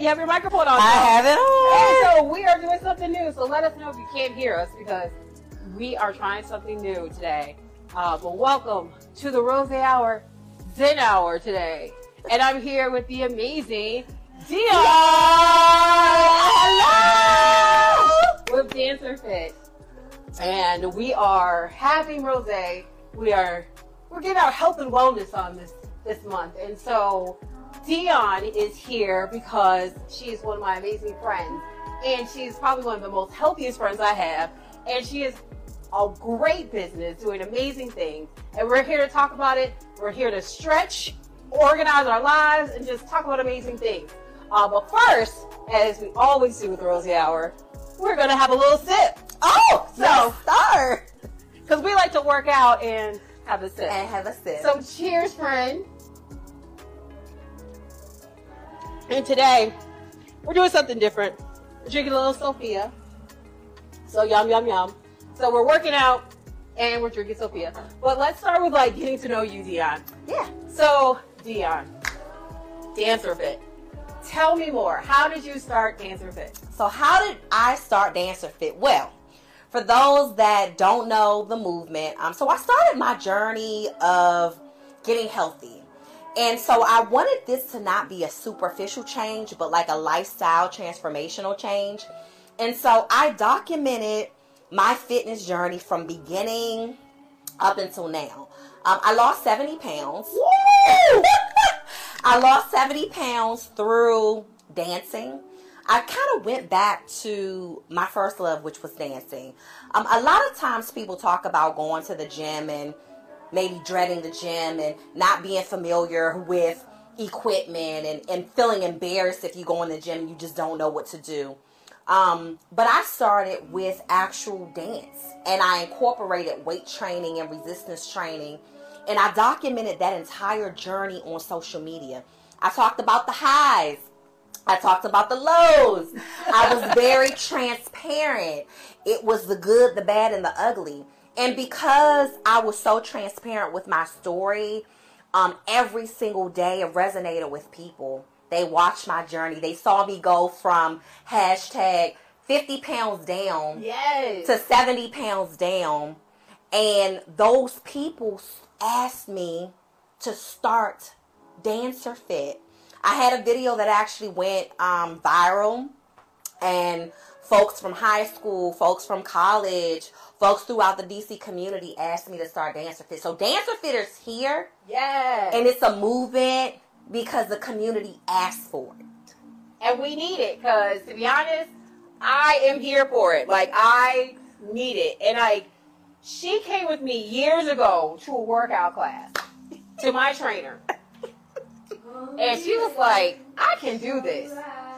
you have your microphone on. I have it And on. so we are doing something new. So let us know if you can't hear us because we are trying something new today. Uh, but welcome to the Rose Hour Zen Hour today. And I'm here with the amazing Dionne. Hello. With DancerFit. And we are having Rose. We are we're getting our health and wellness on this this month. And so Dionne is here because she is one of my amazing friends. And she's probably one of the most healthiest friends I have. And she is a great business doing amazing things. And we're here to talk about it. We're here to stretch, organize our lives, and just talk about amazing things. Uh, but first, as we always do with the Rosie Hour, we're going to have a little sip. Oh, So- start Because we like to work out and have a sip. and have a sip. So cheers, friend. And today, we're doing something different. We're drinking a little Sophia. So yum, yum, yum. So we're working out and we're drinking Sophia. But let's start with like getting to know you, Dionne. yeah. So, Dionne, Dancer Fit. Tell me more. How did you start DancerFit? So how did I start DancerFit? Well, for those that don't know the movement, um, so I started my journey of getting healthy. And so I wanted this to not be a superficial change, but like a lifestyle transformational change. And so I documented my fitness journey from beginning up until now. Um, I lost 70 pounds. I lost 70 pounds through dancing. I kind of went back to my first love, which was dancing. Um, a lot of times people talk about going to the gym and maybe dreading the gym and not being familiar with equipment and, and feeling embarrassed if you go in the gym and you just don't know what to do. Um, but I started with actual dance and I incorporated weight training and resistance training and I documented that entire journey on social media. I talked about the highs. I talked about the lows. I was very transparent. It was the good, the bad, and the ugly. And because I was so transparent with my story, um, every single day it resonated with people. They watched my journey. They saw me go from hashtag 50 pounds down Yes. to 70 pounds down. And those people asked me to start DancerFit. I had a video that actually went um, viral, and folks from high school, folks from college, folks throughout the DC community asked me to start DancerFit. So Dancer Fit is here, yes. and it's a movement because the community asked for it. and we need it because to be honest i am here for it. Like i need it. And like she came with me years ago to a workout class to my trainer. And she was like i can do this.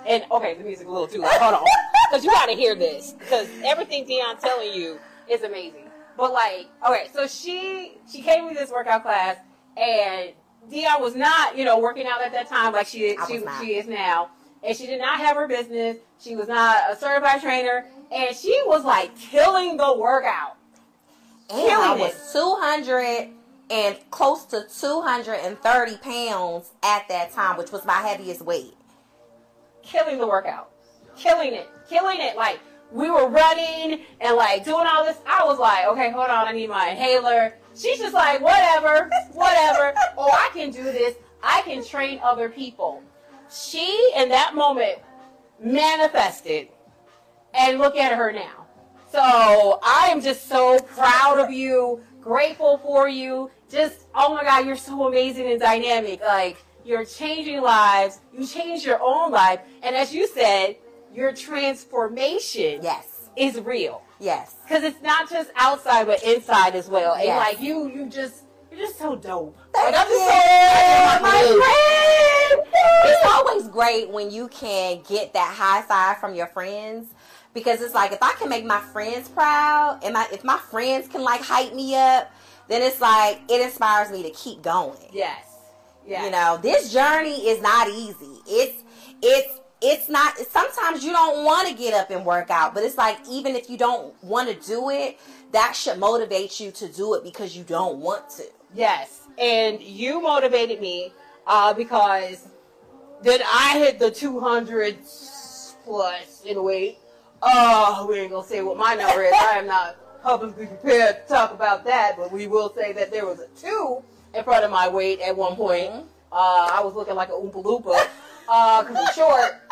And okay the music a little too loud. Hold on because you got to hear this because everything Dionne's telling you is amazing but like okay so she she came to this workout class and Dionne was not, you know, working out at that time like she she, she is now. And she did not have her business. She was not a certified trainer. And she was like killing the workout. And I Killing was it. 200 and close to 230 pounds at that time, which was my heaviest weight. Killing the workout. Killing it. Killing it. Like we were running and like doing all this. I was like, okay, hold on, I need my inhaler. She's just like, whatever, whatever. oh, I can do this. I can train other people. She, in that moment, manifested. And look at her now. So I am just so proud of you, grateful for you. Just, oh my God, you're so amazing and dynamic. Like, you're changing lives. You changed your own life. And as you said, your transformation Yes. is real. Yes. Because it's not just outside, but inside as well. And Yes. like you, you just, you're just so dope. Thank like, I'm just so my friend. It's always great when you can get that high five from your friends because it's like if I can make my friends proud and my, if my friends can like hype me up, then it's like it inspires me to keep going. Yes. Yes. You know, this journey is not easy. It's it's it's not sometimes you don't want to get up and work out, but it's like even if you don't want to do it, that should motivate you to do it because you don't want to. Yes, and you motivated me uh, because then I hit the 200 plus in weight. Oh, we ain't gonna say what my number is. I am not publicly prepared to talk about that, but we will say that there was a two in front of my weight at one point. Mhm. Uh, I was looking like a Oompa Loompa Uh, because I'm short,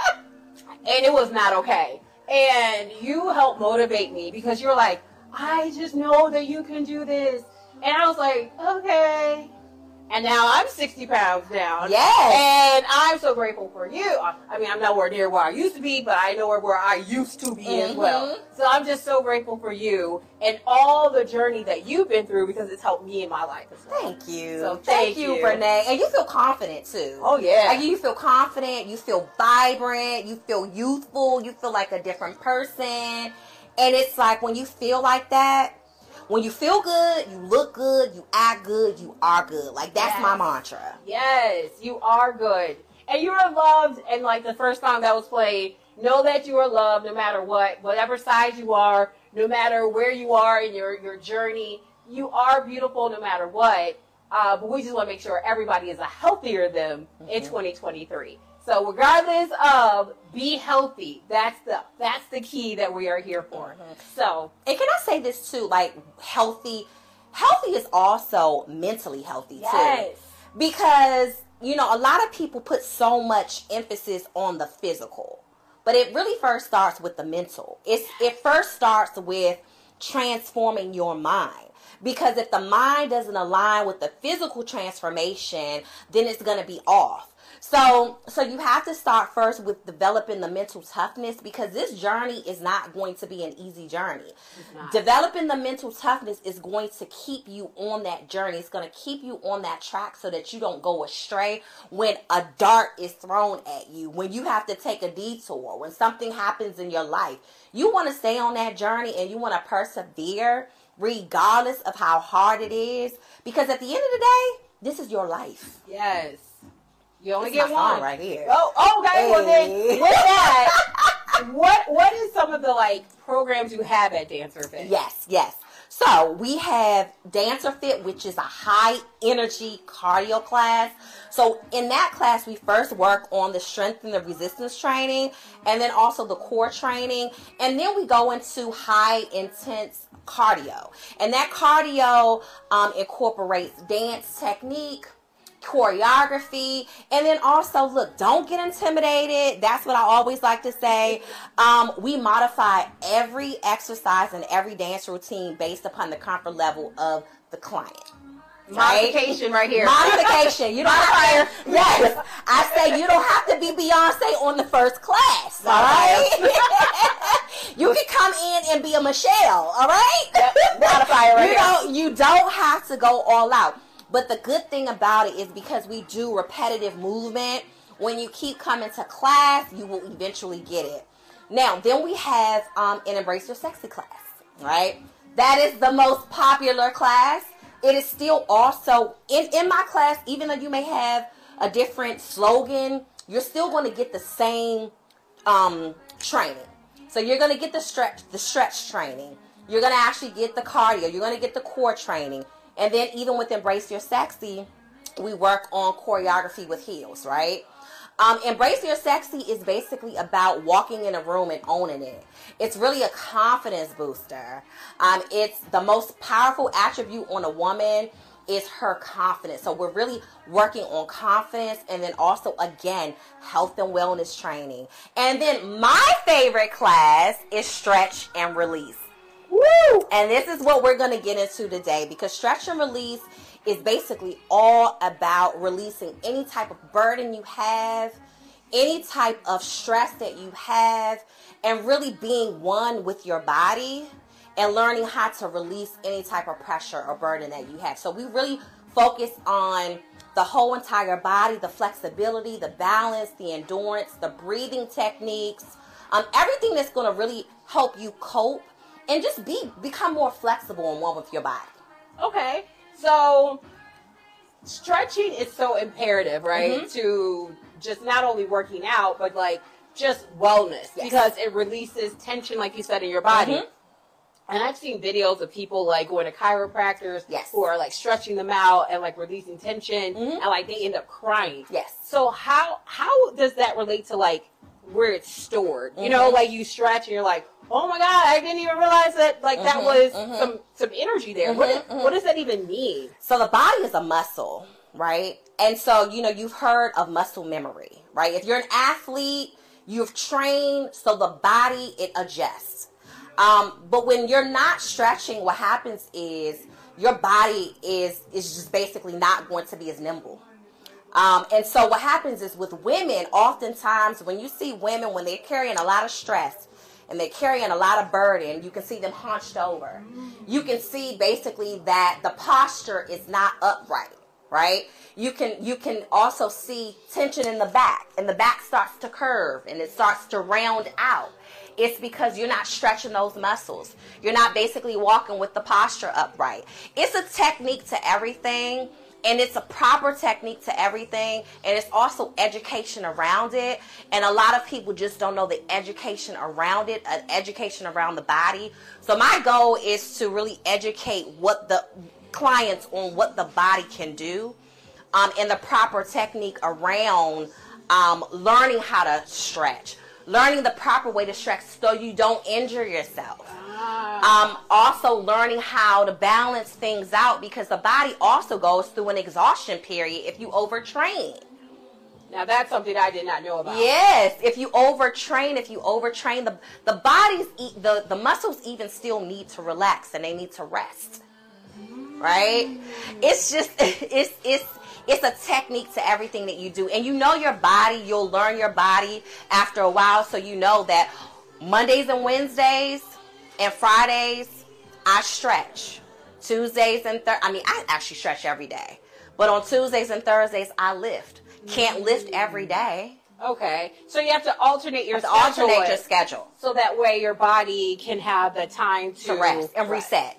and it was not okay. And you helped motivate me because you're like, I just know that you can do this, and I was like, okay. And now I'm 60 pounds down. Yes. And I'm so grateful for you. I mean, I'm nowhere near where I used to be, but I know where I used to be as mm-hmm. well. So I'm just so grateful for you and all the journey that you've been through because it's helped me in my life as well. Thank you. So thank, thank you, you. Renee. And you feel confident too. Oh yeah. Like you feel confident, you feel vibrant, you feel youthful, you feel like a different person. And it's like when you feel like that, when you feel good, you look good, you act good, you are good. Like that's my mantra. Yes, you are good. And you are loved. And like the first song that was played, know that you are loved no matter what, whatever size you are, no matter where you are in your, your journey. You are beautiful no matter what. Uh, but we just want to make sure everybody is a healthier them in Mhm. 2023. So regardless of be healthy, that's the that's the key that we are here for. Mhm. So And can I say this too? Like healthy, healthy is also mentally healthy too. because you know a lot of people put so much emphasis on the physical but it really first starts with the mental it's it first starts with transforming your mind because if the mind doesn't align with the physical transformation then it's going to be off so so you have to start first with developing the mental toughness because this journey is not going to be an easy journey developing the mental toughness is going to keep you on that journey. It's going to keep you on that track so that you don't go astray when a dart is thrown at you, when you have to take a detour, when something happens in your life. You want to stay on that journey and you want to persevere regardless of how hard it is because at the end of the day, this is your life. yes. You only get one. right here. Oh, okay. Well, then with that, what what is some of the like programs you have at DancerFit? Yes, yes. So we have DancerFit, which is a high energy cardio class. So in that class, we first work on the strength and the resistance training, and then also the core training, and then we go into high intense cardio. And that cardio um, incorporates dance technique choreography. And then also look don't get intimidated. That's what i always like to say. Um, we modify every exercise and every dance routine based upon the comfort level of the client. Right? Modification right here. modification. You don't have to, yes. I say you don't have to be beyonce on the first class all right? You can come in and be a michelle all right? Yep, modifier right you you don't have to go all out but the good thing about it is because we do repetitive movement when you keep coming to class you will eventually get it now then we have um, an embrace your sexy class right that is the most popular class it is still also in, in my class even though you may have a different slogan you're still going to get the same um, training. So you're going to get the stretch, the stretch training. You're going to actually get the cardio. You're going to get the core training. And then even with Embrace Your Sexy, we work on choreography with heels, right? Um, Embrace Your Sexy is basically about walking in a room and owning it. It's really a confidence booster. Um, it's the most powerful attribute on a woman is her confidence. So we're really working on confidence and then also again health and wellness training. And then my favorite class is stretch and release. Woo! And this is what we're going to get into today because stretch and release is basically all about releasing any type of burden you have, any type of stress that you have, and really being one with your body and learning how to release any type of pressure or burden that you have. So we really focus on the whole entire body, the flexibility, the balance, the endurance, the breathing techniques, um, everything that's going to really help you cope and just be become more flexible and one with your body. Okay. So stretching is so imperative, right? Mhm. To just not only working out, but like just wellness Yes. because it releases tension, like you said, in your body. Mhm. And I've seen videos of people like going to chiropractors Yes. who are like stretching them out and like releasing tension Mhm. and like they end up crying. Yes. So how how does that relate to like where it's stored? You know, Mhm. like you stretch and you're like, oh my god, I didn't even realize that like that Mhm, was mhm. some some energy there. What Mhm, mhm. what does that even mean? So the body is a muscle, right? And so, you know, you've heard of muscle memory, right? If you're an athlete, you've trained so the body it adjusts. Um, but when you're not stretching, what happens is your body is is just basically not going to be as nimble. Um, and so what happens is with women, oftentimes when you see women when they're carrying a lot of stress and they're carrying a lot of burden, you can see them hunched over. Mm-hmm. You can see basically that the posture is not upright, right? You can you can also see tension in the back, and the back starts to curve and it starts to round out. It's because you're not stretching those muscles. You're not basically walking with the posture upright. It's a technique to everything and it's a proper technique to everything and it's also education around it. And a lot of people just don't know the education around it uh, education around the body. So my goal is to really educate what the clients on what the body can do um, and the proper technique around um, learning how to stretch learning the proper way to stretch so you don't injure yourself um, also learning how to balance things out because the body also goes through an exhaustion period if you overtrain. Now that's something I did not know about. Yes, if you overtrain, if you overtrain, the the body's the the muscles even still need to relax and they need to rest. Right? It's just it's it's it's a technique to everything that you do, and you know your body. You'll learn your body after a while, so you know that Mondays and Wednesdays and Fridays I stretch. Tuesdays and Thur I mean I actually stretch every day. But on Tuesdays and Thursdays I lift. Can't mm. lift every day. Okay. So you have to alternate your to schedule alternate your schedule so that way your body can have the time to, to rest and reset.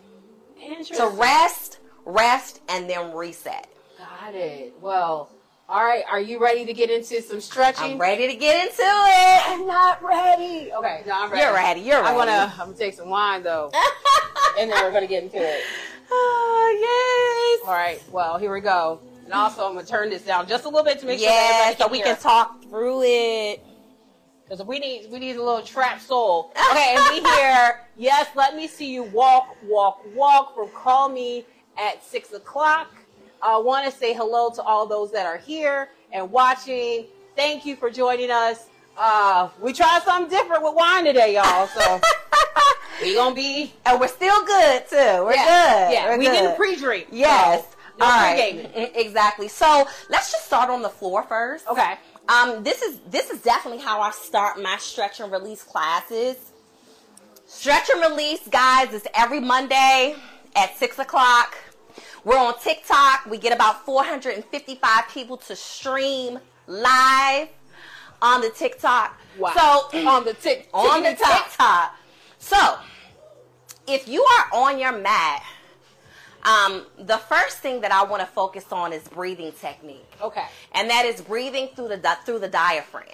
Interesting. To rest, rest, and then reset. Got it. Well, all right. Are you ready to get into some stretching? I'm ready to get into it. I'm not ready. Okay, no, I'm ready. You're ready. You're ready. I'm gonna. I'm gonna take some wine though, and then we're gonna get into it. oh All right. Well, here we go. And also, I'm gonna turn this down just a little bit to make yes. sure so we hear. can talk through it. Because we need we need a little trap soul. Okay, and we hear yes. Let me see you walk, walk, walk from Call Me at six o'clock. I want to say hello to all those that are here and watching. Thank you for joining us. Uh, we tried something different with wine today, y'all. So we gonna be And we're still good too. We're yeah, good. Yeah, We're we good. didn't pre-drink. Yes. So, All right. Exactly. So let's just start on the floor first. Okay. Um, this is this is definitely how I start my stretch and release classes. Stretch and release, guys, is every Monday at six o'clock. We're on TikTok. We get about 455 people to stream live on the TikTok. Wow. So on the tick on the. TikTok. So, if you are on your mat, um, the first thing that I want to focus on is breathing technique, Okay. and that is breathing through the through the diaphragm.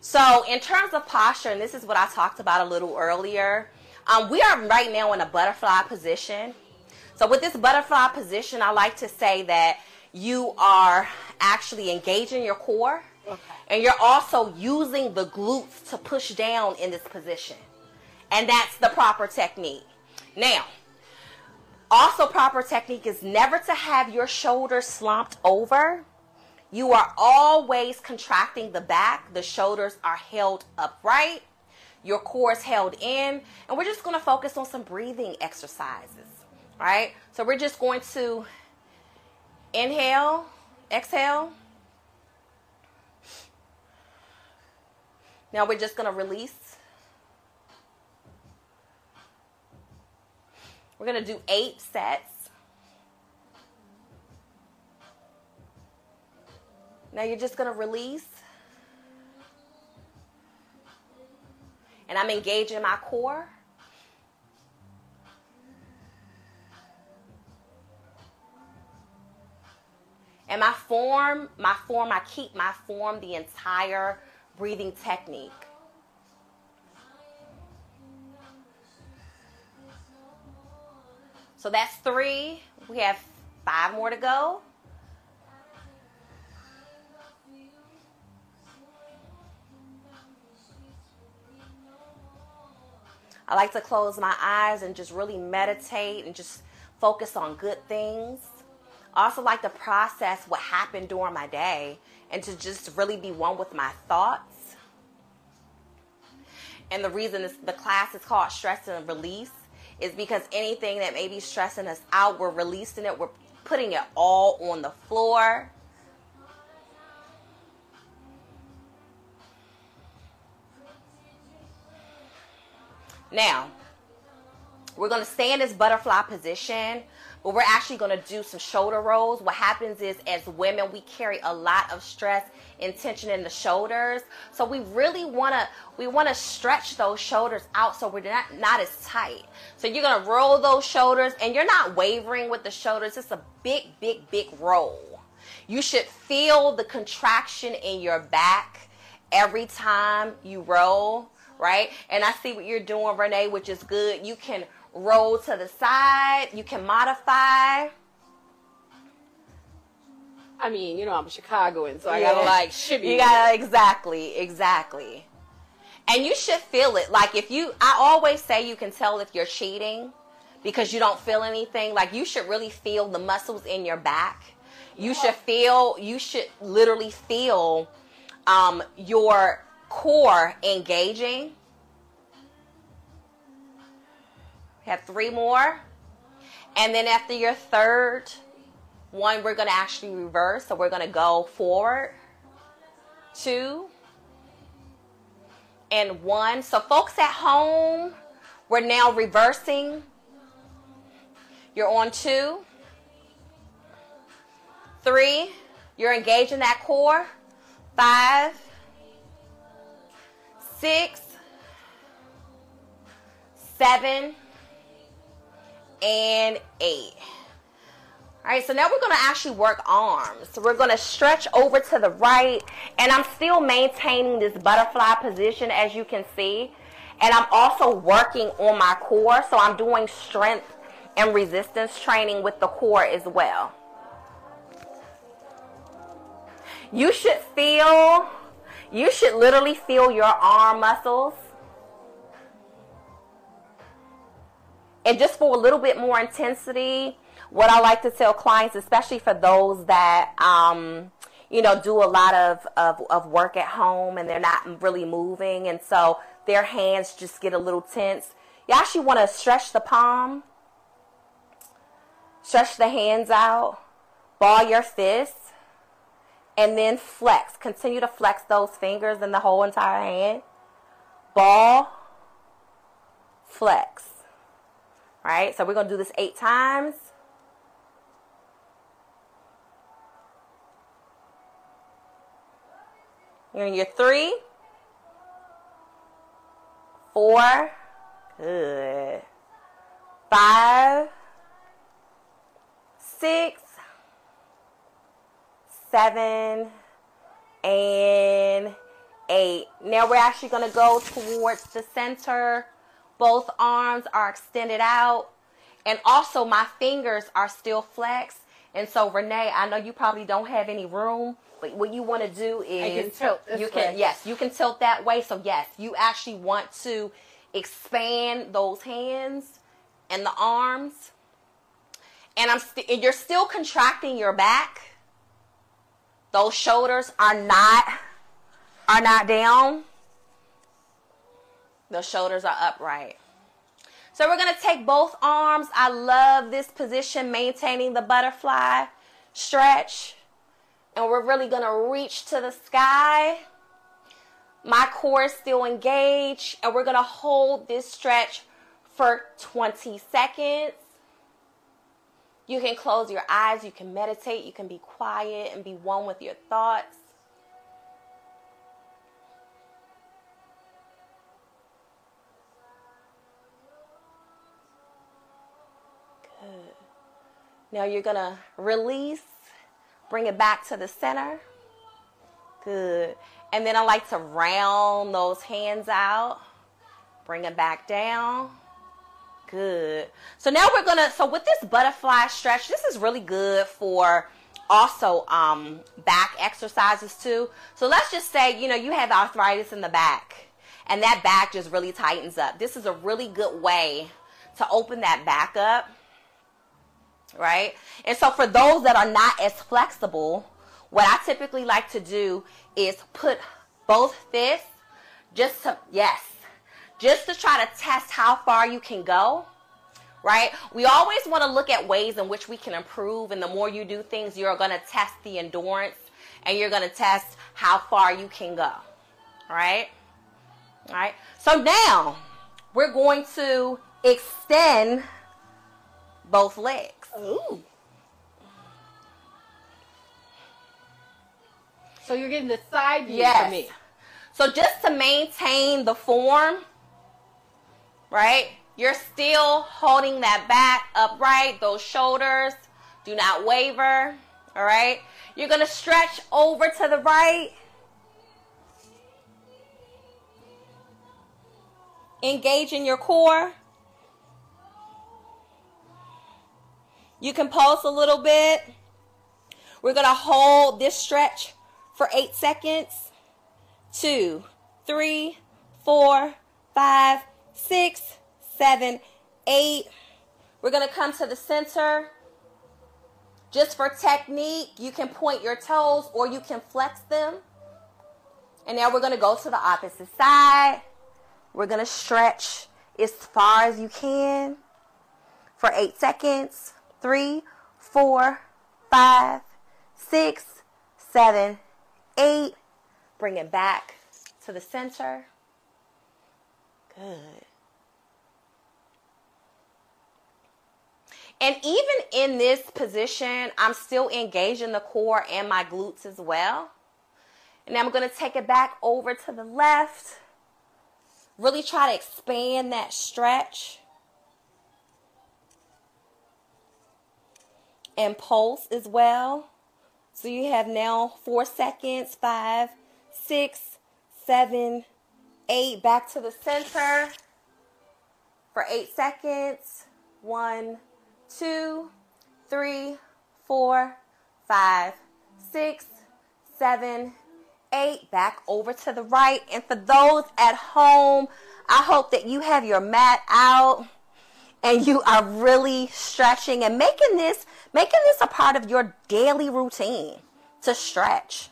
So, in terms of posture, and this is what I talked about a little earlier, um, we are right now in a butterfly position. So, with this butterfly position, I like to say that you are actually engaging your core. Okay. And you're also using the glutes to push down in this position. And that's the proper technique. Now, also proper technique is never to have your shoulders slumped over. You are always contracting the back. The shoulders are held upright. Your core is held in. And we're just going to focus on some breathing exercises. Right? So we're just going to inhale, exhale. Now we're just going to release. We're going to do eight sets. Now you're just going to release. And I'm engaging my core. Form, my form, I keep my form the entire breathing technique. So that's three. We have five more to go. I like to close my eyes and just really meditate and just focus on good things. Also like to process what happened during my day and to just really be one with my thoughts. And the reason this, the class is called Stress and Release is because anything that may be stressing us out, we're releasing it, we're putting it all on the floor. Now, we're going to stay in this butterfly position, but we're actually going to do some shoulder rolls. What happens is, as women, we carry a lot of stress and tension in the shoulders. So we really want to we want to stretch those shoulders out so we're not not as tight. So you're going to roll those shoulders, and you're not wavering with the shoulders. It's a big, big, big roll. You should feel the contraction in your back every time you roll right? And I see what you're doing, Renee, which is good. You can roll to the side, you can modify. I mean, you know, I'm a Chicagoan, so I gotta like shimmy. You gotta exactly, exactly. And you should feel it. Like if you, I always say you can tell if you're cheating because you don't feel anything. Like you should really feel the muscles in your back. You should feel. You should literally feel um, your core engaging. Have three more. And then after your third one, we're going to actually reverse. So we're going to go forward, two, and one. So, folks at home, we're now reversing. You're on two, three, you're engaging that core, five, six, seven, and eight. All right, so now we're going to actually work arms. So we're going to stretch over to the right, and I'm still maintaining this butterfly position as you can see. And I'm also working on my core, so I'm doing strength and resistance training with the core as well. You should feel you should literally feel your arm muscles. And just for a little bit more intensity, what I like to tell clients, especially for those that, um, you know, do a lot of, of, of work at home and they're not really moving, and so their hands just get a little tense. You actually want to stretch the palm, stretch the hands out, ball your fists, and then flex. Continue to flex those fingers and the whole entire hand. Ball, flex. Right? So we're going to do this eight times. You're in your three, four, good, five, six, seven, and eight. Now we're actually going to go towards the center. Both arms are extended out. And also my fingers are still flexed. And so Renee, I know you probably don't have any room, but what you want to do is can tilt you way. can yes, you can tilt that way. So yes, you actually want to expand those hands and the arms. And I'm st- and you're still contracting your back those shoulders are not are not down. Those shoulders are upright. So we're going to take both arms. I love this position, maintaining the butterfly stretch. And we're really going to reach to the sky. My core is still engaged. And we're going to hold this stretch for 20 seconds. You can close your eyes, you can meditate, you can be quiet and be one with your thoughts. Now you're going to release, bring it back to the center. Good. And then I like to round those hands out, bring it back down. Good. So now we're gonna. So with this butterfly stretch, this is really good for also um, back exercises too. So let's just say you know you have arthritis in the back, and that back just really tightens up. This is a really good way to open that back up, right? And so for those that are not as flexible, what I typically like to do is put both fists just to yes just to try to test how far you can go right? We always want to look at ways in which we can improve, and the more you do things, you're going to test the endurance and you're going to test how far you can go, right? All right. So now we're going to extend both legs. Ooh. So you're getting the side view Yes. for me. So just to maintain the form, right? You're still holding that back upright, those shoulders do not waver, all right? You're going to stretch over to the right. Engage in your core. You can pulse a little bit. We're going to hold this stretch for eight seconds two, three, four, five, six, seven, eight. We're going to come to the center. Just for technique, you can point your toes or you can flex them. And now we're going to go to the opposite side. We're going to stretch as far as you can for eight seconds. Three, four, five, six, seven, eight. Bring it back to the center. Good. And even in this position, I'm still engaging the core and my glutes as well. And I'm going to take it back over to the left. Really try to expand that stretch. And pulse as well. So you have now four seconds, five, six, seven, eight. Back to the center for eight seconds. One, two, three, four, five, six, seven, eight. Back over to the right. And for those at home, I hope that you have your mat out and you are really stretching and making this making this a part of your daily routine to stretch.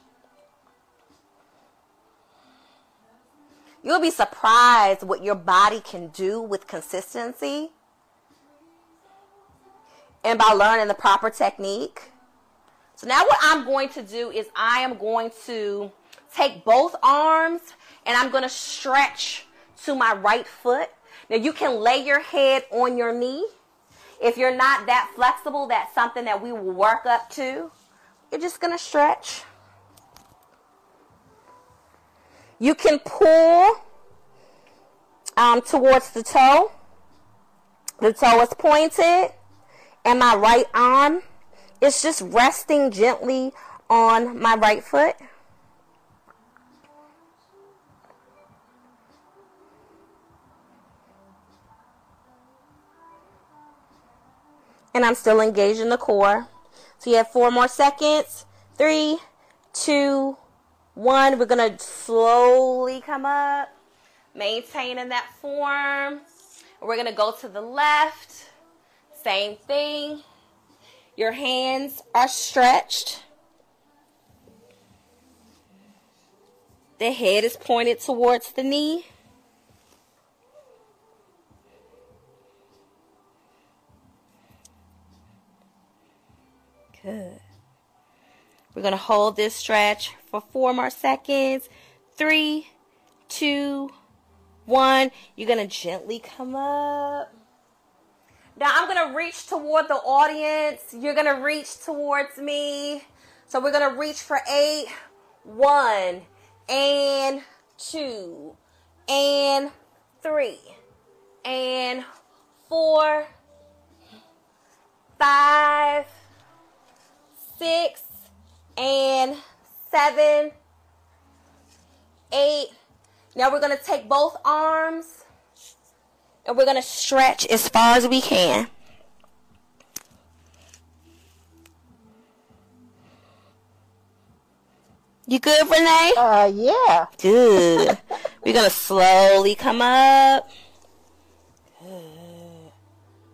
You'll be surprised what your body can do with consistency and by learning the proper technique. So now what I'm going to do is I am going to take both arms and I'm going to stretch to my right foot. Now you can lay your head on your knee. If you're not that flexible, that's something that we will work up to. You're just going to stretch. You can pull um, towards the toe. The toe is pointed, and my right arm is just resting gently on my right foot. And I'm still engaged in the core. So you have four more seconds. Three, two, one. We're going to slowly come up, maintaining that form. We're going to go to the left. Same thing. Your hands are stretched. The head is pointed towards the knee. Good. We're going to hold this stretch for four more seconds. Three, two, one. You're going to gently come up. Now I'm going to reach toward the audience. You're going to reach towards me. So we're going to reach for eight. One, and two, and three, and four, five, six, and seven, eight. Now we're going to take both arms And we're going to stretch as far as we can. You good, Renee? Uh, yeah. Good. We're going to slowly come up. Good.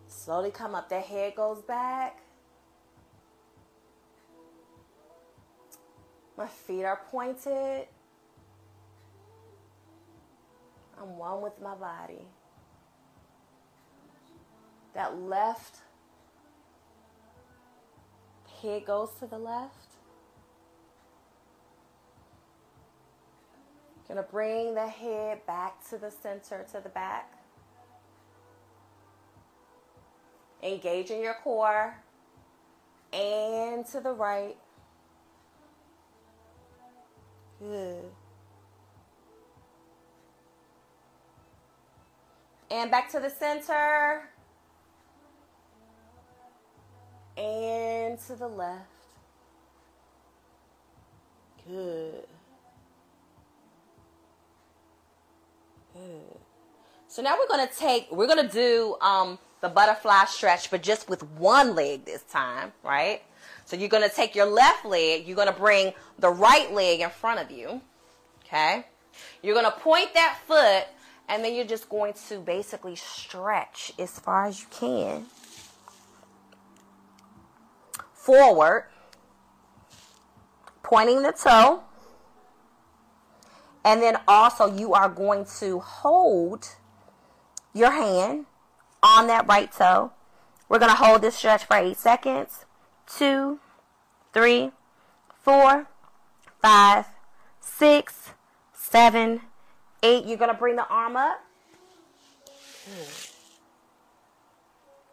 Slowly come up. The head goes back. My feet are pointed. I'm one with my body. That left head goes to the left. Gonna bring the head back to the center, to the back. Engaging your core and to the right. Good. And back to the center. And to the left. Good. Good. So now we're going to take, we're going to do um, the butterfly stretch, but just with one leg this time, right? So you're going to take your left leg, you're going to bring the right leg in front of you, okay? You're going to point that foot, and then you're just going to basically stretch as far as you can. Forward, pointing the toe. And then also, you are going to hold your hand on that right toe. We're going to hold this stretch for eight seconds. Two, three, four, five, six, seven, eight. You're going to bring the arm up.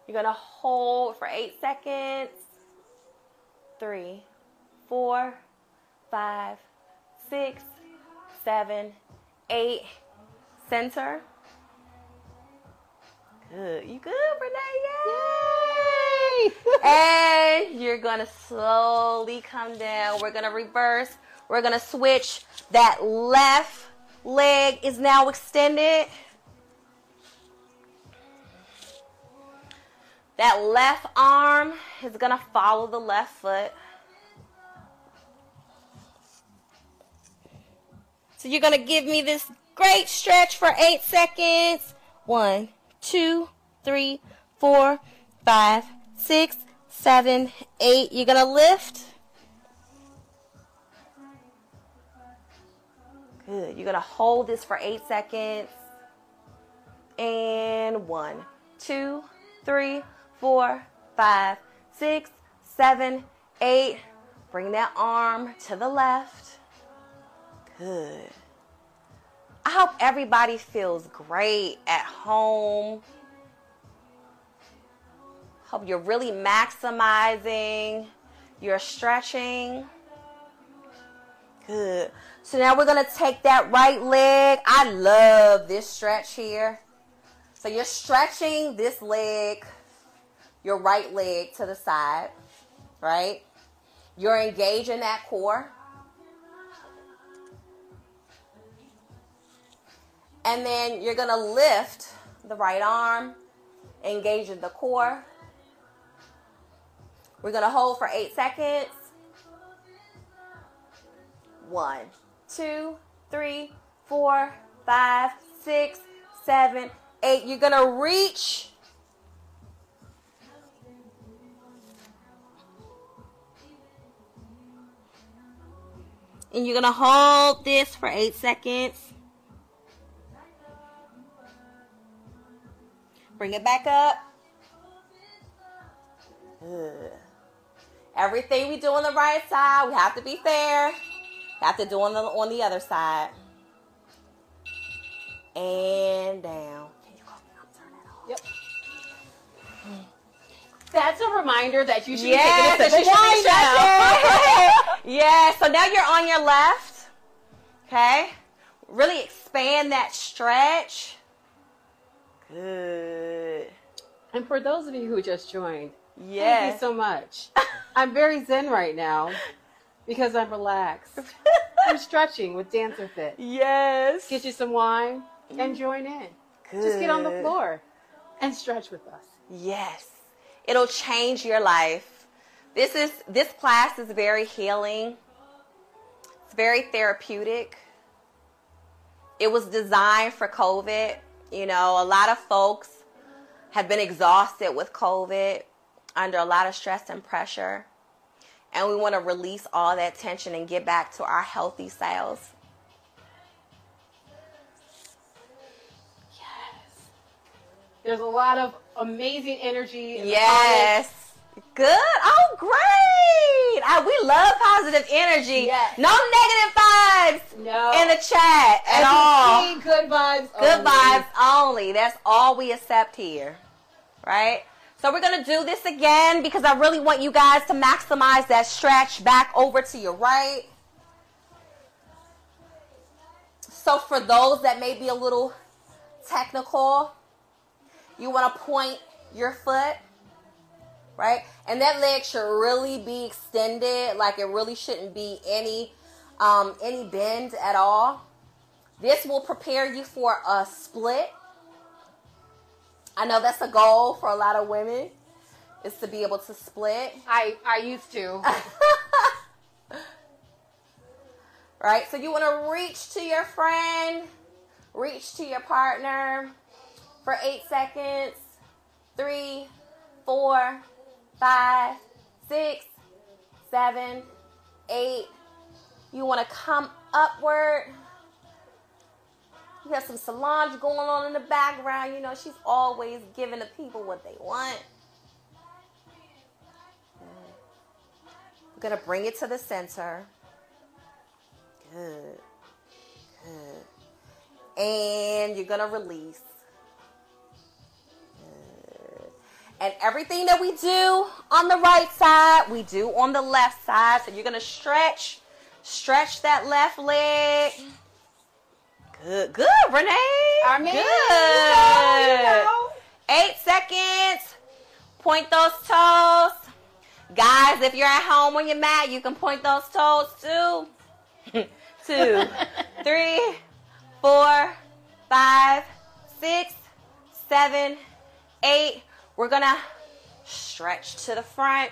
You're going to hold for eight seconds. Three, four, five, six, seven, eight. Center. Good. You good, Renee? Yay! and you're gonna slowly come down. We're gonna reverse. We're gonna switch. That left leg is now extended. That left arm is gonna follow the left foot. So you're gonna give me this great stretch for eight seconds. One, two, three, four, five, six, seven, eight. You're gonna lift. Good. You're gonna hold this for eight seconds. And one, two, three, four, five, six, seven, eight. Bring that arm to the left. Good. I hope everybody feels great at home. Hope you're really maximizing your stretching. Good. So now we're going to take that right leg. I love this stretch here. So you're stretching this leg, your right leg to the side, right? You're engaging that core. And then you're going to lift the right arm, engaging the core. We're going to hold for eight seconds. One, two, three, four, five, six, seven, eight. You're going to reach. And you're going to hold this for eight seconds. Bring it back up. Good. Everything we do on the right side, we have to be fair. We Have to do on the on the other side. And down. Can you go turn that off? Yep. That's a reminder that you should Yes, be taking that a wind be yeah. So now you're on your left. Okay. Really expand that stretch. Good. And for those of you who just joined, thank you so much. I'm very zen right now because I'm relaxed. I'm stretching with DancerFit. yes. Get you some wine and join in. Just get on the floor. and stretch with us. Yes. It'll change your life. This is this class is very healing. It's very therapeutic. It was designed for COVID. You know, a lot of folks have been exhausted with COVID, under a lot of stress and pressure. And we want to release all that tension and get back to our healthy selves. Yes. There's a lot of amazing energy. In Yes. Good. Oh, great. Ah, we love positive energy. Yes. No negative vibes No. in the chat As at you all. good vibes. Good only. vibes only. That's all we accept here. Right? So we're going to do this again because I really want you guys to maximize that stretch back over to your right. So for those that may be a little technical, you want to point your foot, right? And that leg should really be extended, like it really shouldn't be any um, any bend at all. This will prepare you for a split. I know that's a goal for a lot of women is to be able to split. I I used to. right? So you want to reach to your friend, reach to your partner for eight seconds. Three, four, five, six, seven, eight. You want to come upward. You have some Solange going on in the background. You know, she's always giving the people what they want. We're going to bring it to the center. Good. Good. And you're going to release. Good. And everything that we do on the right side, we do on the left side. So you're going to stretch, stretch that left leg. Good. Good, Renee. I mean, Good. you know, you know. Eight seconds. Point those toes. Guys, if you're at home on your mat, you can point those toes too. Two, three, four, five, six, seven, eight. We're gonna stretch to the front.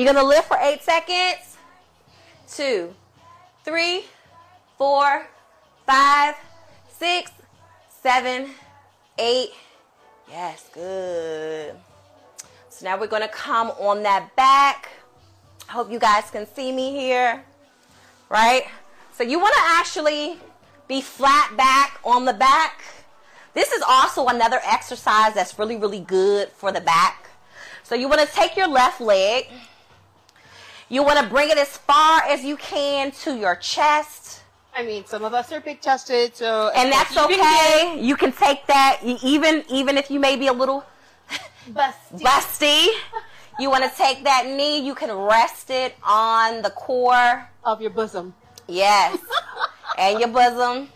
You're gonna lift for eight seconds. Two, three, four, five, six, seven, eight. Yes, good. So now we're gonna come on that back. I hope you guys can see me here, right? So you wanna actually be flat back on the back. This is also another exercise that's really, really good for the back. So you wanna take your left leg. You wanna bring it as far as you can to your chest. I mean, some of us are big chested, so and that's okay. You can take that even even if you may be a little busty. busty. You want to take that knee. You can rest it on the core. of your bosom. Yes, and your bosom.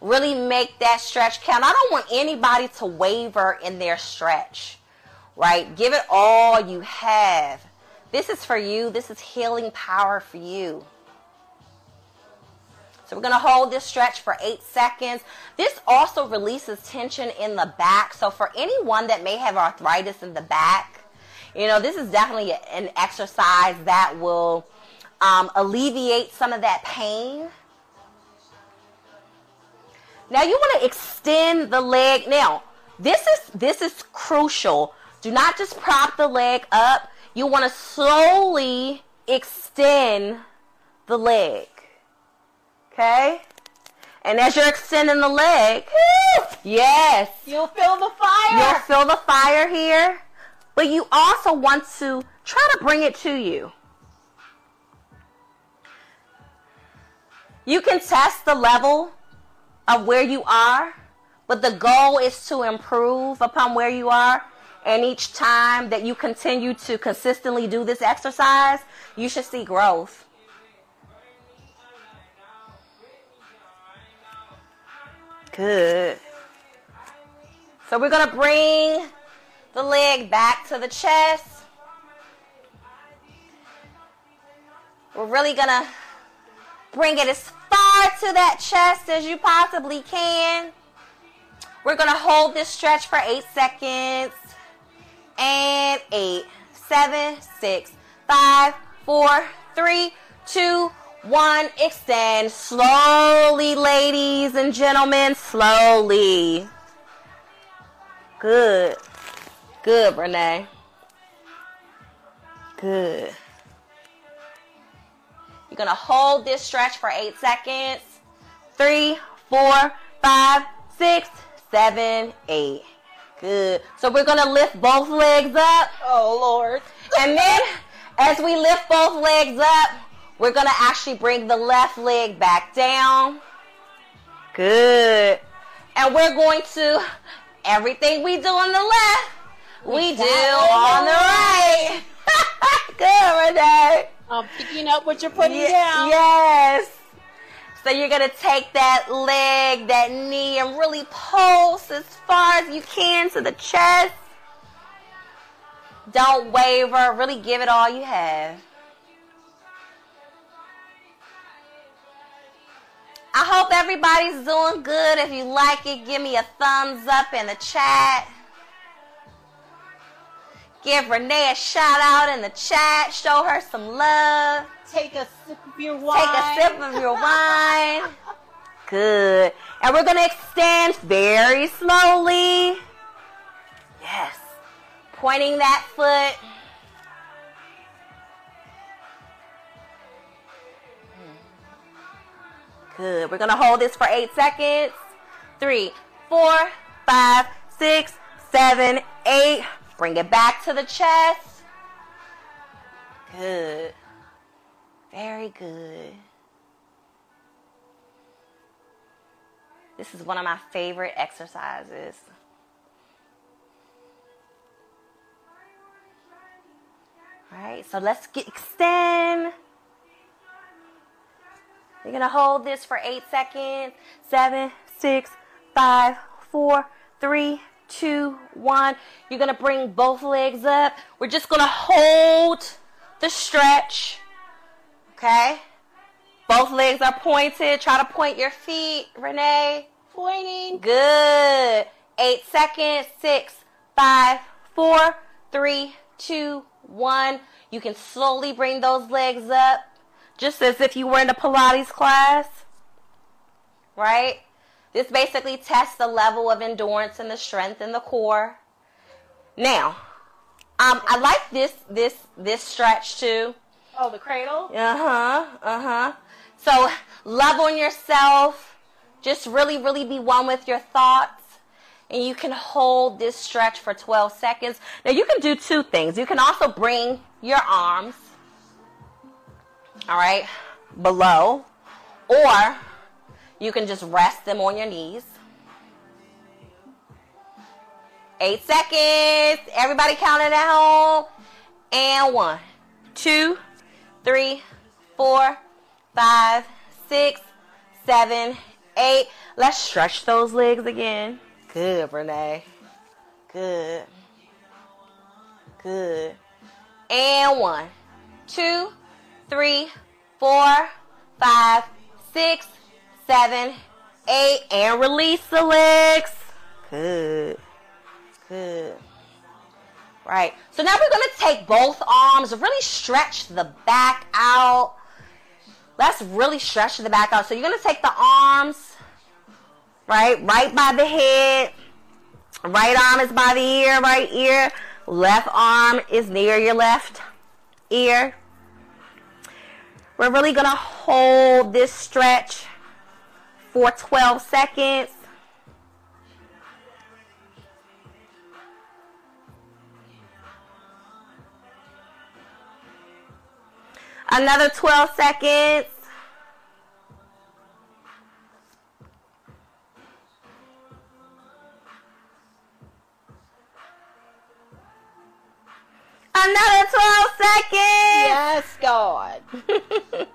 Really make that stretch count. I don't want anybody to waver in their stretch. Right? Give it all you have. This is for you. This is healing power for you. So we're going to hold this stretch for eight seconds. This also releases tension in the back. So for anyone that may have arthritis in the back, you know, this is definitely an exercise that will um, alleviate some of that pain. Now you want to extend the leg. Now, this is this is crucial. Do not just prop the leg up. You want to slowly extend the leg. Okay? And as you're extending the leg, yes, You'll feel the fire. you'll feel the fire here. But you also want to try to bring it to you. You can test the level of where you are, but the goal is to improve upon where you are. And each time that you continue to consistently do this exercise, you should see growth. Good. So we're going to bring the leg back to the chest. We're really gonna bring it as far to that chest as you possibly can. We're gonna hold this stretch for eight seconds. And eight, seven, six, five, four, three, two, one. Extend slowly, ladies and gentlemen, slowly. Good. Good, Renee. Good. You're going to hold this stretch for eight seconds. Three, four, five, six, seven, eight. Good. So we're going to lift both legs up. Oh, Lord. And then as we lift both legs up, we're going to actually bring the left leg back down. Good. And we're going to, everything we do on the left, we, do on the right. Good, Renee. I'm picking up what you're putting down. Yes. So you're gonna take that leg, that knee, and really pulse as far as you can to the chest. Don't waver. Really give it all you have. I hope everybody's doing good. If you like it, give me a thumbs up in the chat. Give Renee a shout out in the chat. Show her some love. Take a sip your wine. Take a sip of your wine. Good. And we're going to extend very slowly. Yes. Pointing that foot. Good. We're going to hold this for eight seconds. Three, four, five, six, seven, eight. Bring it back to the chest. Good. Very good. This is one of my favorite exercises. All right, so let's get extend. You're gonna hold this for eight seconds. Seven, six, five, four, three, two, one. You're gonna bring both legs up. We're just gonna hold the stretch. Okay? Both legs are pointed. Try to point your feet, Renee. Pointing. Good. Eight seconds. Six, five, four, three, two, one. You can slowly bring those legs up, just as if you were in a Pilates class. Right? This basically tests the level of endurance and the strength in the core. Now, um, I like this this this stretch too. Oh, the cradle. Uh huh. Uh huh. So love on yourself. Just really, really be one with your thoughts. And you can hold this stretch for 12 seconds. Now you can do two things. You can also bring your arms, all right, below, or you can just rest them on your knees. Eight seconds. Everybody counting at home. And one, two, three, four, five, six, seven, eight. Let's stretch those legs again. Good, Renee. Good. Good. And one, two, three, four, five, six, seven, eight. And release the legs. Good. Good. Right. So now we're going to take both arms, really stretch the back out. Let's really stretch the back out. So you're going to take the arms, right, right by the head. Right arm is by the ear, right ear. Left arm is near your left ear. We're really going to hold this stretch for 12 seconds. Another 12 seconds. Another 12 seconds. Yes, God.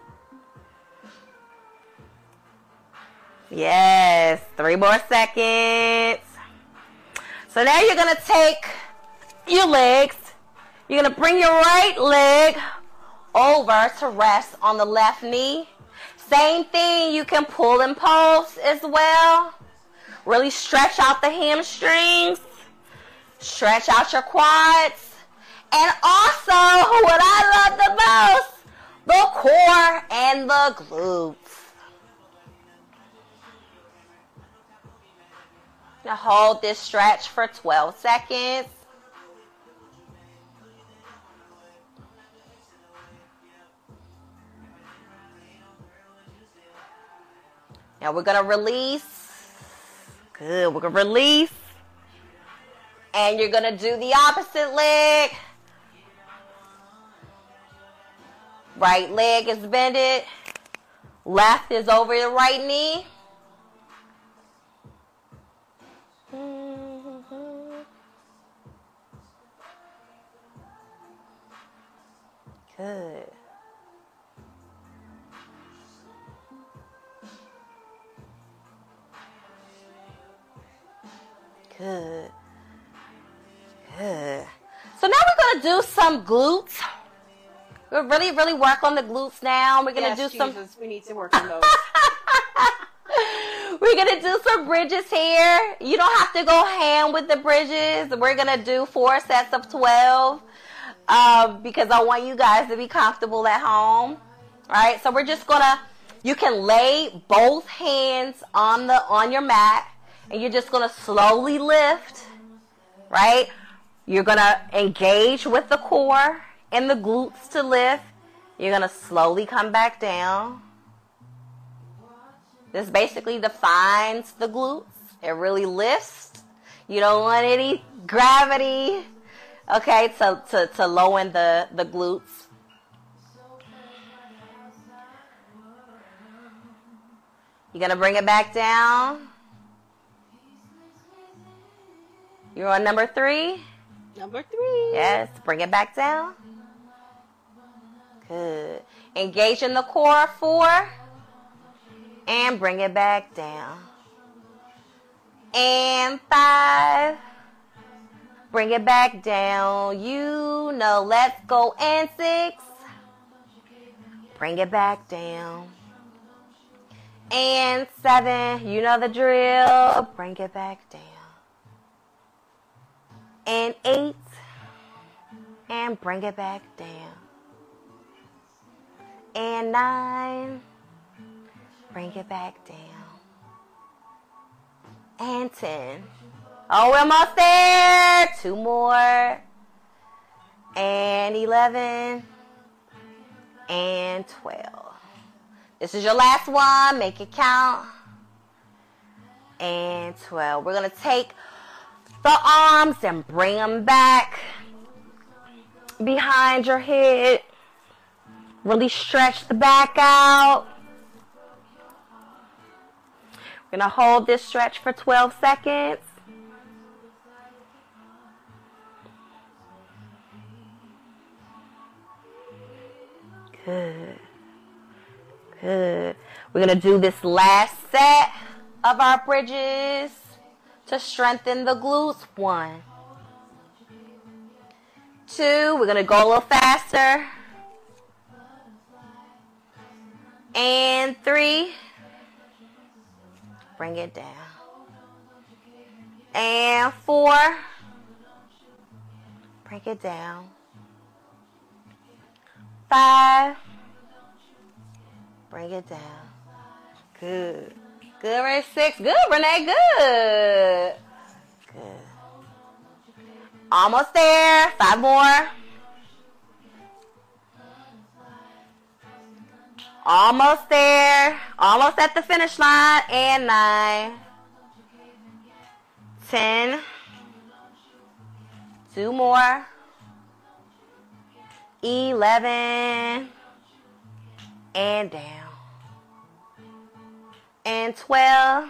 Yes, three more seconds. So now you're going to take your legs. You're going to bring your right leg over to rest on the left knee. Same thing, you can pull and pulse as well. Really stretch out the hamstrings, stretch out your quads, and also what I love the most, the core and the glutes. Now hold this stretch for 12 seconds. Now we're going to release. Good. We're going to release. And you're going to do the opposite leg. Right leg is bended. Left is over the right knee. Good. Good. Good. So now we're going to do some glutes. We'll really, really work on the glutes now. We're going to Yes, do some. We need to work on those. We're gonna do some bridges here. You don't have to go ham with the bridges. We're gonna do four sets of twelve um, because I want you guys to be comfortable at home. All right, so we're just gonna. You can lay both hands on the on your mat, and you're just gonna slowly lift. Right, you're gonna engage with the core and the glutes to lift. You're gonna slowly come back down. This basically defines the glutes. It really lifts. You don't want any gravity, okay, to, to, to lower the, the glutes. You're going to bring it back down. You're on number three. Number three. Yes, bring it back down. Good. Engage in the core, four and bring it back down. And five, bring it back down. You know, let's go. And six, bring it back down. And seven, you know the drill, bring it back down. And eight, and bring it back down. And nine, Bring it back down. And 10. Oh, we're almost there. Two more. And 11. And 12. This is your last one. Make it count. And 12. We're going to take the arms and bring them back behind your head. Really stretch the back out. We're going to hold this stretch for 12 seconds. Good. Good. We're going to do this last set of our bridges to strengthen the glutes. One. Two. We're going to go a little faster. And three. Bring it down. And four. Bring it down. Five. Bring it down. Good. Good, Renee. Six. Good, Renee. Good. Good. Almost there. Five more. Almost there. Almost at the finish line. And nine. Ten. Two more. Eleven. And down. And twelve.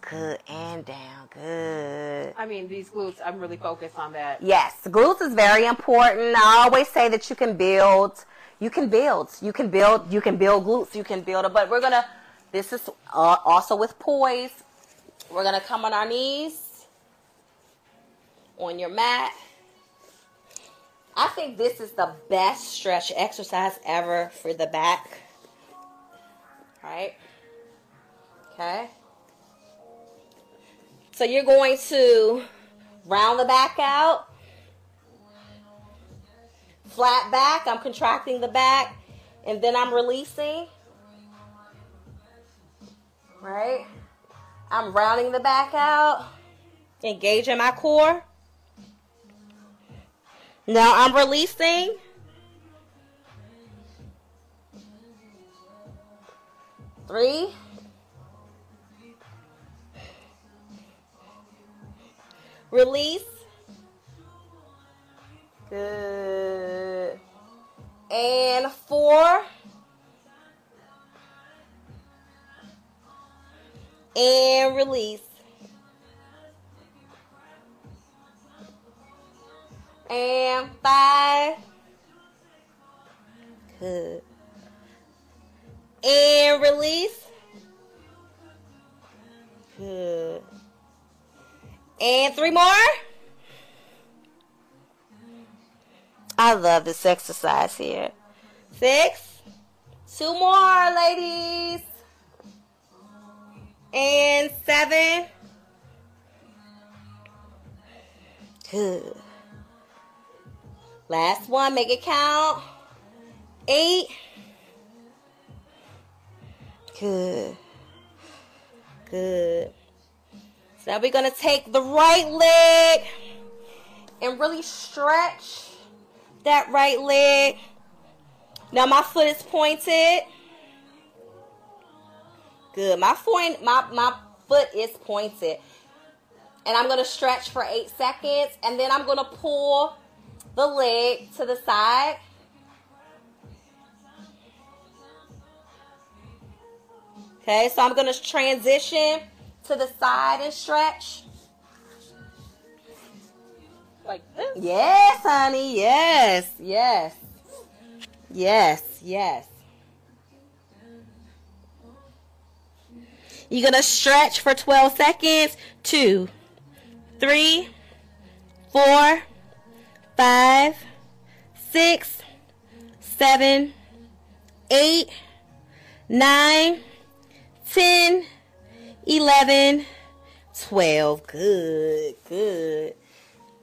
Good. And down. Good. I mean, these glutes, I'm really focused on that. Yes, glutes is very important. I always say that you can build, you can build, you can build, you can build glutes, you can build it. But we're gonna, this is uh, also with poise. We're gonna come on our knees, on your mat, I think this is the best stretch exercise ever for the back. Right? Okay. So you're going to round the back out. Flat back, I'm contracting the back, and then I'm releasing. Right? I'm rounding the back out, engaging my core. Now I'm releasing. Three. Release. Good. And four. And release. And five. Good. And release. Good. And three more. I love this exercise here. Six. Two more, ladies. And seven. Good. Last one, make it count. Eight. Good. Good. So now we're going to take the right leg and really stretch that right leg. Now my foot is pointed. Good. My foot, my, my foot is pointed. And I'm going to stretch for eight seconds. And then I'm going to pull the leg to the side. Okay, so I'm going to transition to the side and stretch. Like this? Yes, honey. Yes, yes. Yes, yes. You're going to stretch for 12 seconds. Two, three, four, five, six, seven, eight, nine, ten, eleven, twelve. Good, good.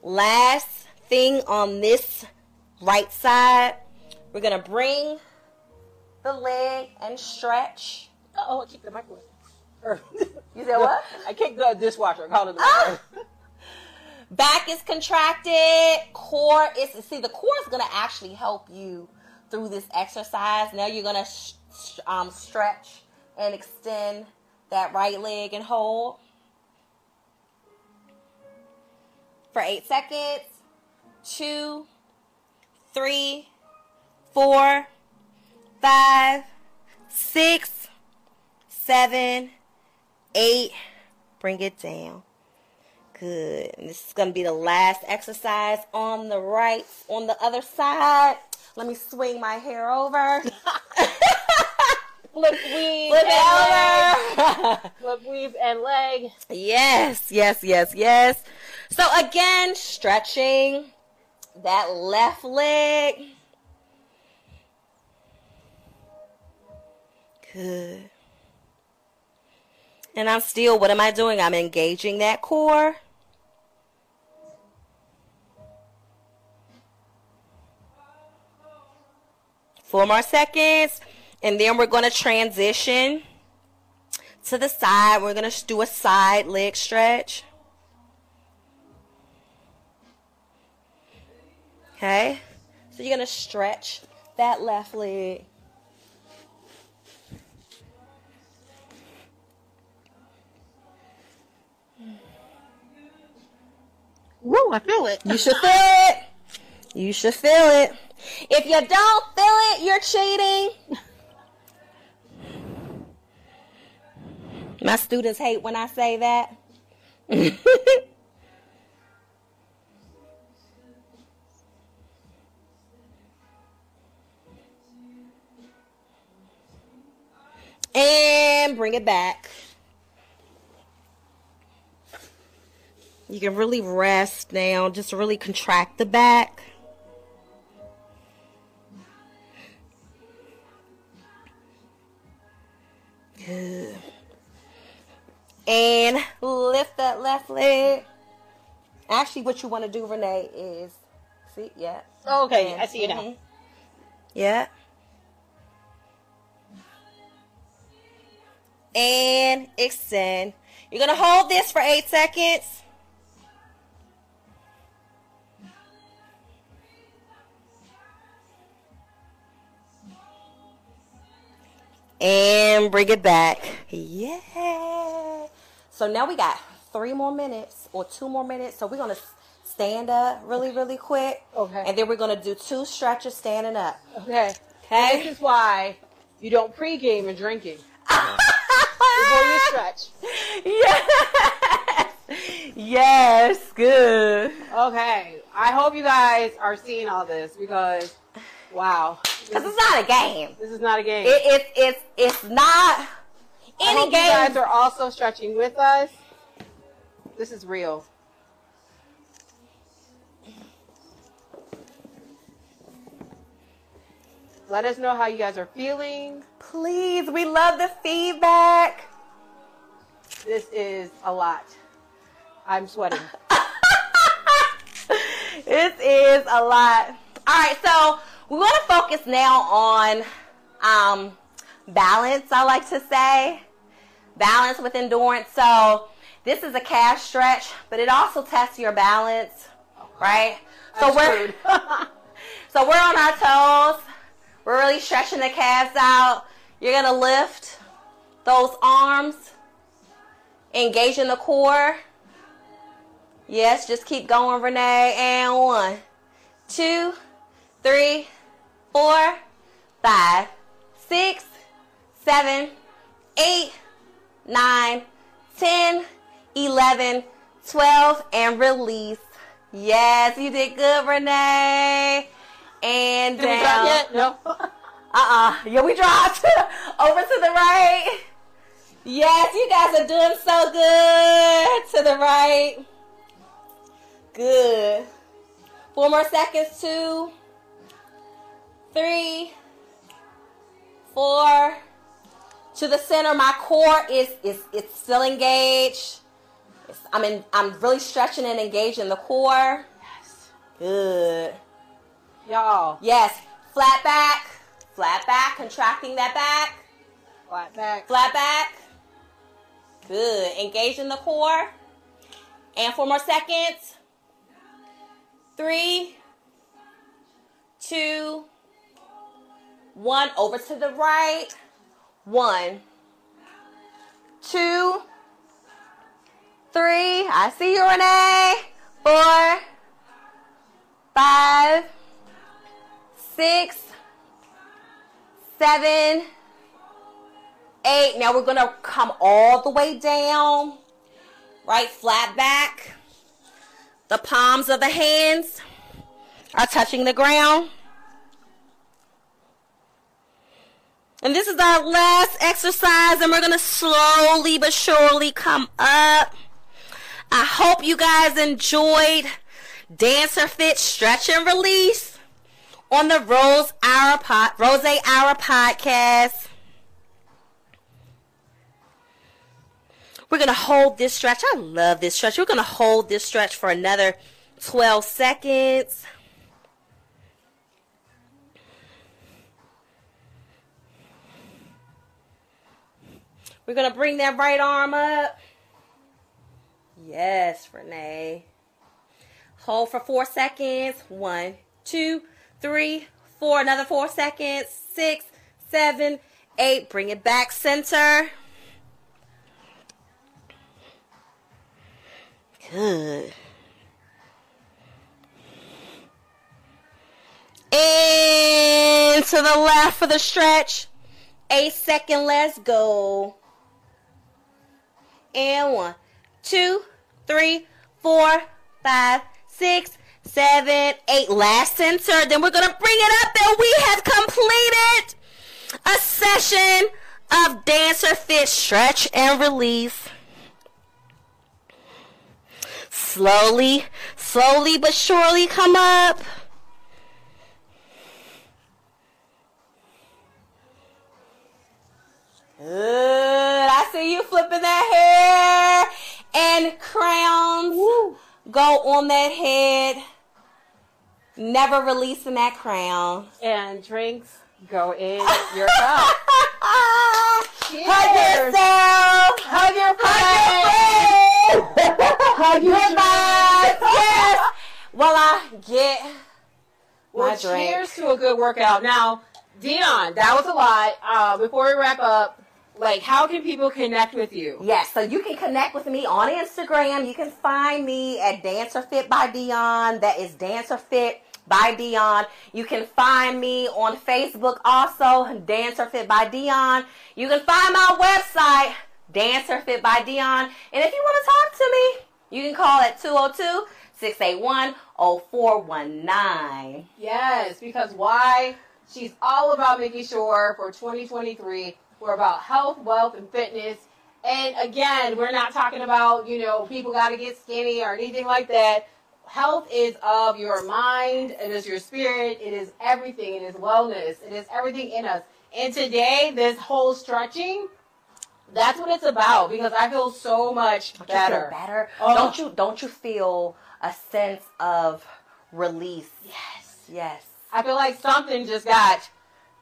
Last thing on this right side, we're going to bring the leg and stretch. Oh, I kicked the microwave. You said what? I kicked the dishwasher. I called it the Ah! microwave. Back is contracted. Core is see the core is gonna actually help you through this exercise. Now you're gonna sh- sh- um, stretch and extend that right leg and hold for eight seconds. Two, three, four, five, six, seven, eight. Bring it down. Good. And this is going to be the last exercise on the right, on the other side. Let me swing my hair over. Flip weave Flip and leg. Flip weave and leg. yes, yes, yes, yes. So again, stretching that left leg. Good. And I'm still, what am I doing? I'm engaging that core. Four more seconds. And then we're going to transition to the side. We're going to do a side leg stretch. Okay? So you're going to stretch that left leg. Woo, I feel it. You should feel it. You should feel it. If you don't feel it, you're cheating. My students hate when I say that. and bring it back. You can really rest now, just really contract the back. Actually, what you want to do, Renee, is see, yeah. Okay, I see you now. Mhm. Yeah. And extend. You're gonna hold this for eight seconds. And bring it back. Yeah. So now we got three more minutes or two more minutes. So we're gonna stand up really, really quick. Okay. And then we're gonna do two stretches standing up. Okay. Okay. This is why you don't pregame and drinking before you stretch. Yes. Yes. Good. Okay. I hope you guys are seeing all this because, wow, This is not a game. this is not a game. It, it, it's it's not I any game. you guys are also stretching with us. This is real. Let us know how you guys are feeling. Please, we love the feedback. This is a lot. I'm sweating. this is a lot. All right, so we want to focus now on um, balance. I like to say balance with endurance. So this is a calf stretch, but it also tests your balance, right? So we're so we're on our toes. We're really stretching the calves out. You're gonna lift those arms, engaging the core. Yes, just keep going, Renee. And one, two, three, four, five, six, seven, eight, nine, ten, eleven, twelve, and release. Yes, you did good, Renee. And Did we drop yet? No. Uh-uh. Yeah, we dropped over to the right. Yes, you guys are doing so good. To the right. Good. Four more seconds. Two, three, four. To the center. My core is is it's still engaged. I'm in. I'm really stretching and engaging the core. yes. Good. Y'all, Yes. Flat back. Flat back. Contracting that back. flat back. Flat back. Good. Engaging the core. And four more seconds. Three, two, one. Over to the right. One, two, three. I see you, Renee. Four, five, six, seven, eight. Now we're gonna come all the way down, right? Flat back. The palms of the hands are touching the ground. And this is our last exercise, and we're gonna slowly but surely come up. I hope you guys enjoyed DancerFit Stretch and Release on the Rose Hour pod, Rose Hour podcast. We're gonna hold this stretch. I love this stretch. We're gonna hold this stretch for another 12 seconds. We're gonna bring that right arm up. Yes, Renee. Hold for four seconds. One, two, three, four. Another four seconds. Six, seven, eight. Bring it back center. Good. And to the left for the stretch. Eight second. Let's go. And one, two, three, four, five, six, seven, eight. Last center. Then we're gonna bring it up, and we have completed a session of DancerFit stretch and release. Slowly, slowly but surely come up. Good. see you flipping that hair and crowns Woo. go on that head. Never releasing that crown. And drinks go in your cup. Cheers. Hug yourself. Hug your Hug friends. Hug your Good vibes. Yes. While I get Well, my drink. cheers to a good workout. Now, Dionne, that was a lot. Uh, before we wrap up, like, how can people connect with you? Yes, so you can connect with me on Instagram. You can find me at DancerFit by Dionne. That is DancerFit by Dionne. You can find me on Facebook also, DancerFit by Dionne. You can find my website, DancerFit by Dionne. And if you want to talk to me, you can call at 202 681 0419. Yes, because why? She's all about making sure for 2023 we're about health, wealth, and fitness. And again, we're not talking about, you know, people got to get skinny or anything like that. Health is of your mind, it is your spirit, it is everything, it is wellness, it is everything in us. And today, this whole stretching, that's what it's about because I feel so much Don't better. better? Oh. Don't you don't you feel a sense of release? Yes. Yes. I feel like something just got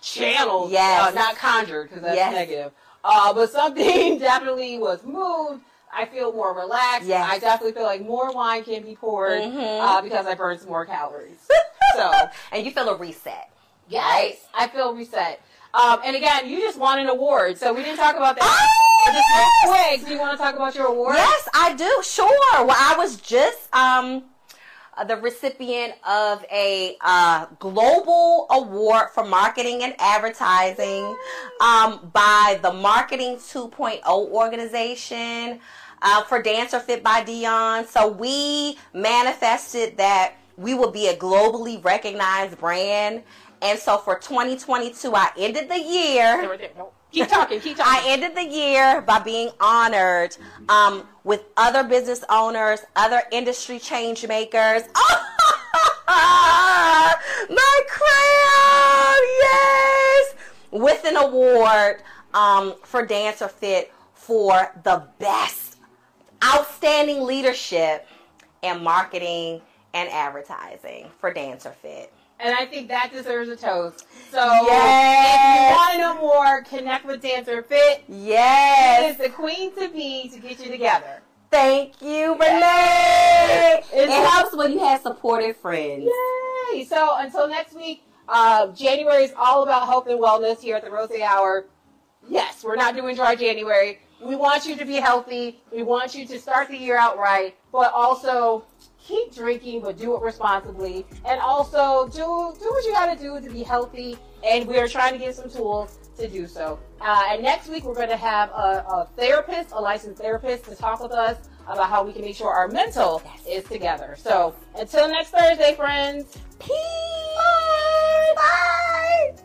channeled, Yes. uh, not conjured because that's Yes. negative. Uh, but something definitely was moved. I feel more relaxed. Yes. I definitely feel like more wine can be poured Mhm. uh, because I burned some more calories. so and you feel a reset. yes, I feel reset. Um, and again, you just won an award, so we didn't talk about that. Oh, But just real quick, do you want to talk about your award? Yes, I do. Sure. Well, I was just um uh, the recipient of a uh, global award for marketing and advertising um, by the Marketing 2.0 organization uh, for DancerFit by Dionne. So we manifested that we would be a globally recognized brand. And so for 2022, I ended the year. Keep talking. Keep talking. I ended the year by being honored um, with other business owners, other industry change makers. My crown, yes, with an award um, for DancerFit for the best, outstanding leadership in marketing and advertising for DancerFit. And I think that deserves a toast. So Yes. if you want to know more, connect with Dancer Fit. Yes. It is the queen to be to get you together. Thank you, Renee. It helps when you have supportive friends. Yay! So until next week, uh, January is all about health and wellness here at the Rose Hour. Yes, we're not doing dry January. We want you to be healthy. We want you to start the year out right, but also keep drinking, but do it responsibly. And also do do what you got to do to be healthy. And we are trying to get some tools to do so. Uh, and next week we're going to have a, a therapist, a licensed therapist, to talk with us about how we can make sure our mental is together. So until next Thursday, friends. Peace. Bye. Bye.